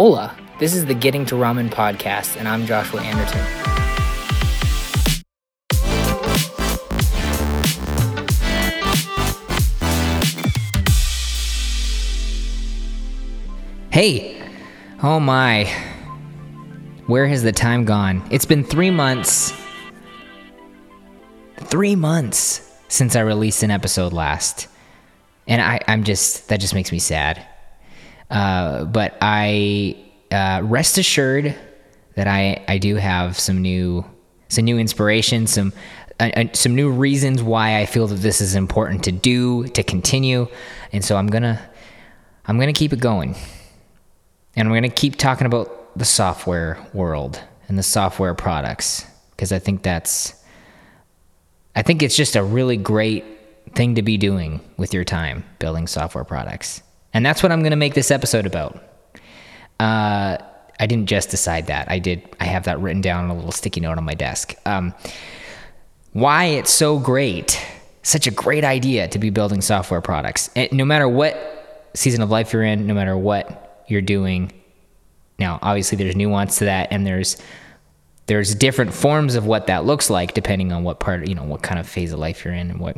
Hola, this is the Getting to Ramen podcast, and I'm Joshua Anderton. Hey, oh my, where has the time gone? It's been three months. Three months since I released an episode last. And I, I'm just, that just makes me sad. Uh, but I uh, rest assured that I, I do have some new some new inspiration, some uh, uh, some new reasons why I feel that this is important to do to continue, and so I'm gonna I'm gonna keep it going, and I'm gonna keep talking about the software world and the software products because I think that's I think it's just a really great thing to be doing with your time building software products. And that's what I'm going to make this episode about. Uh, I didn't just decide that. I did. I have that written down on a little sticky note on my desk. Um, why it's so great, such a great idea to be building software products. And no matter what season of life you're in, no matter what you're doing. Now, obviously, there's nuance to that, and there's there's different forms of what that looks like depending on what part, you know, what kind of phase of life you're in, and what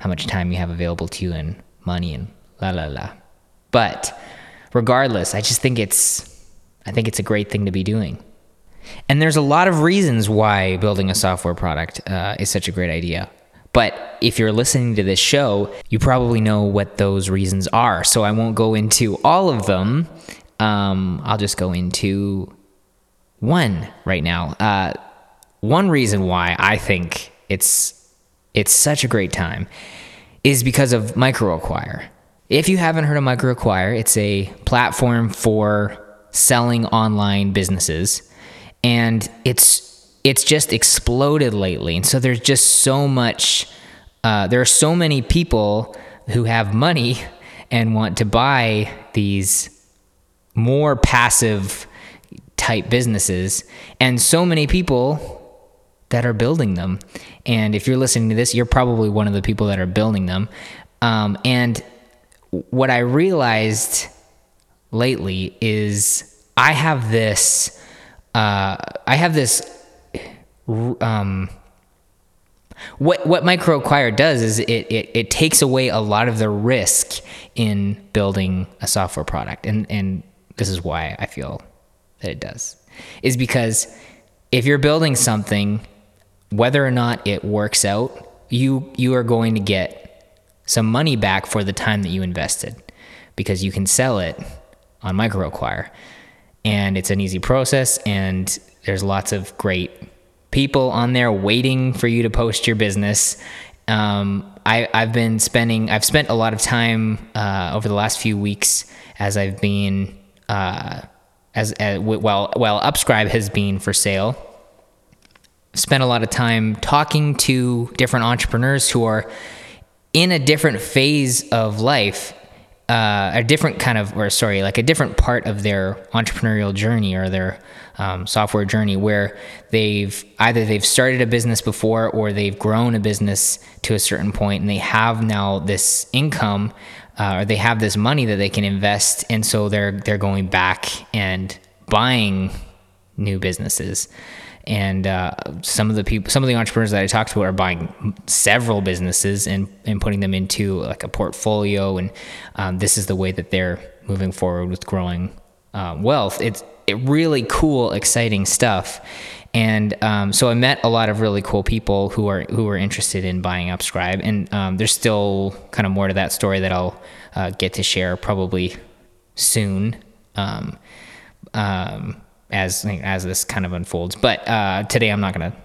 how much time you have available to you, and money, and la la la. But regardless, I just think it's I think it's a great thing to be doing. And there's a lot of reasons why building a software product uh, is such a great idea. But if you're listening to this show, you probably know what those reasons are. So I won't go into all of them. Um, I'll just go into one right now. Uh, one reason why I think it's it's such a great time is because of MicroAcquire. If you haven't heard of MicroAcquire, it's a platform for selling online businesses, and it's it's just exploded lately. And so there's just so much. Uh, there are so many people who have money and want to buy these more passive type businesses, and so many people that are building them. And if you're listening to this, you're probably one of the people that are building them. Um, and what I realized lately is I have this, uh, I have this, um, what what MicroAcquire does is it, it it takes away a lot of the risk in building a software product, and and this is why I feel that it does, is because if you're building something, whether or not it works out, you you are going to get some money back for the time that you invested because you can sell it on MicroAcquire. And it's an easy process, and there's lots of great people on there waiting for you to post your business. Um, I, have been spending, I've spent a lot of time uh, over the last few weeks as I've been, uh, as, as while while Upscribe has been for sale. Spent a lot of time talking to different entrepreneurs who are in a different phase of life, uh, a different kind of, or sorry, like a different part of their entrepreneurial journey or their um, software journey where they've either they've started a business before or they've grown a business to a certain point and they have now this income uh, or they have this money that they can invest. And so they're they're going back and buying new businesses and uh, some of the people some of the entrepreneurs that i talk to are buying several businesses and, and putting them into like a portfolio. And um, this is the way that they're moving forward with growing uh, wealth. It's it really cool exciting stuff. And um, so I met a lot of really cool people who are who are interested in buying Upscribe, and um, there's still kind of more to that story that I'll uh, get to share probably soon. Um, um as as this kind of unfolds. But uh, today I'm not going to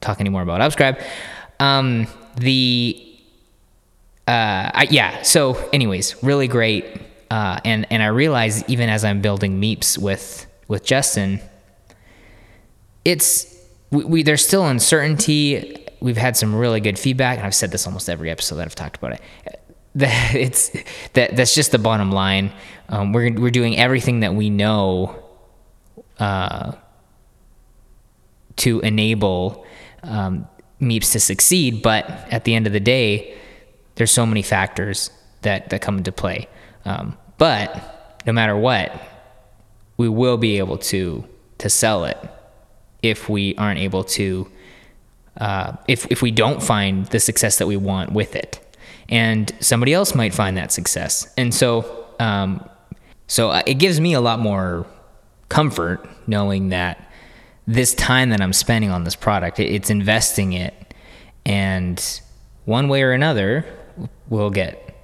talk anymore about Upscribe. Um, the uh, I, yeah. So, anyways, really great. Uh, and and I realize even as I'm building Meeps with with Justin, it's we, we there's still uncertainty. We've had some really good feedback, and I've said this almost every episode that I've talked about it. That it's that that's just the bottom line. Um, we're we're doing everything that we know uh, to enable um, Meeps to succeed. But at the end of the day, there's so many factors that, that come into play. Um, but no matter what, we will be able to to sell it if we aren't able to uh, if if we don't find the success that we want with it, and somebody else might find that success, and so um, so uh, it gives me a lot more comfort knowing that this time that I'm spending on this product, it's investing it, and one way or another, we'll get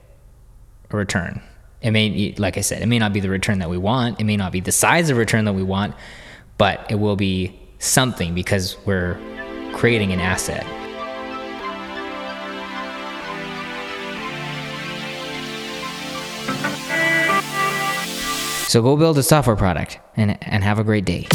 a return. It may, like I said, it may not be the return that we want. It may not be the size of return that we want, but it will be something because we're creating an asset. So go build a software product and, and have a great day.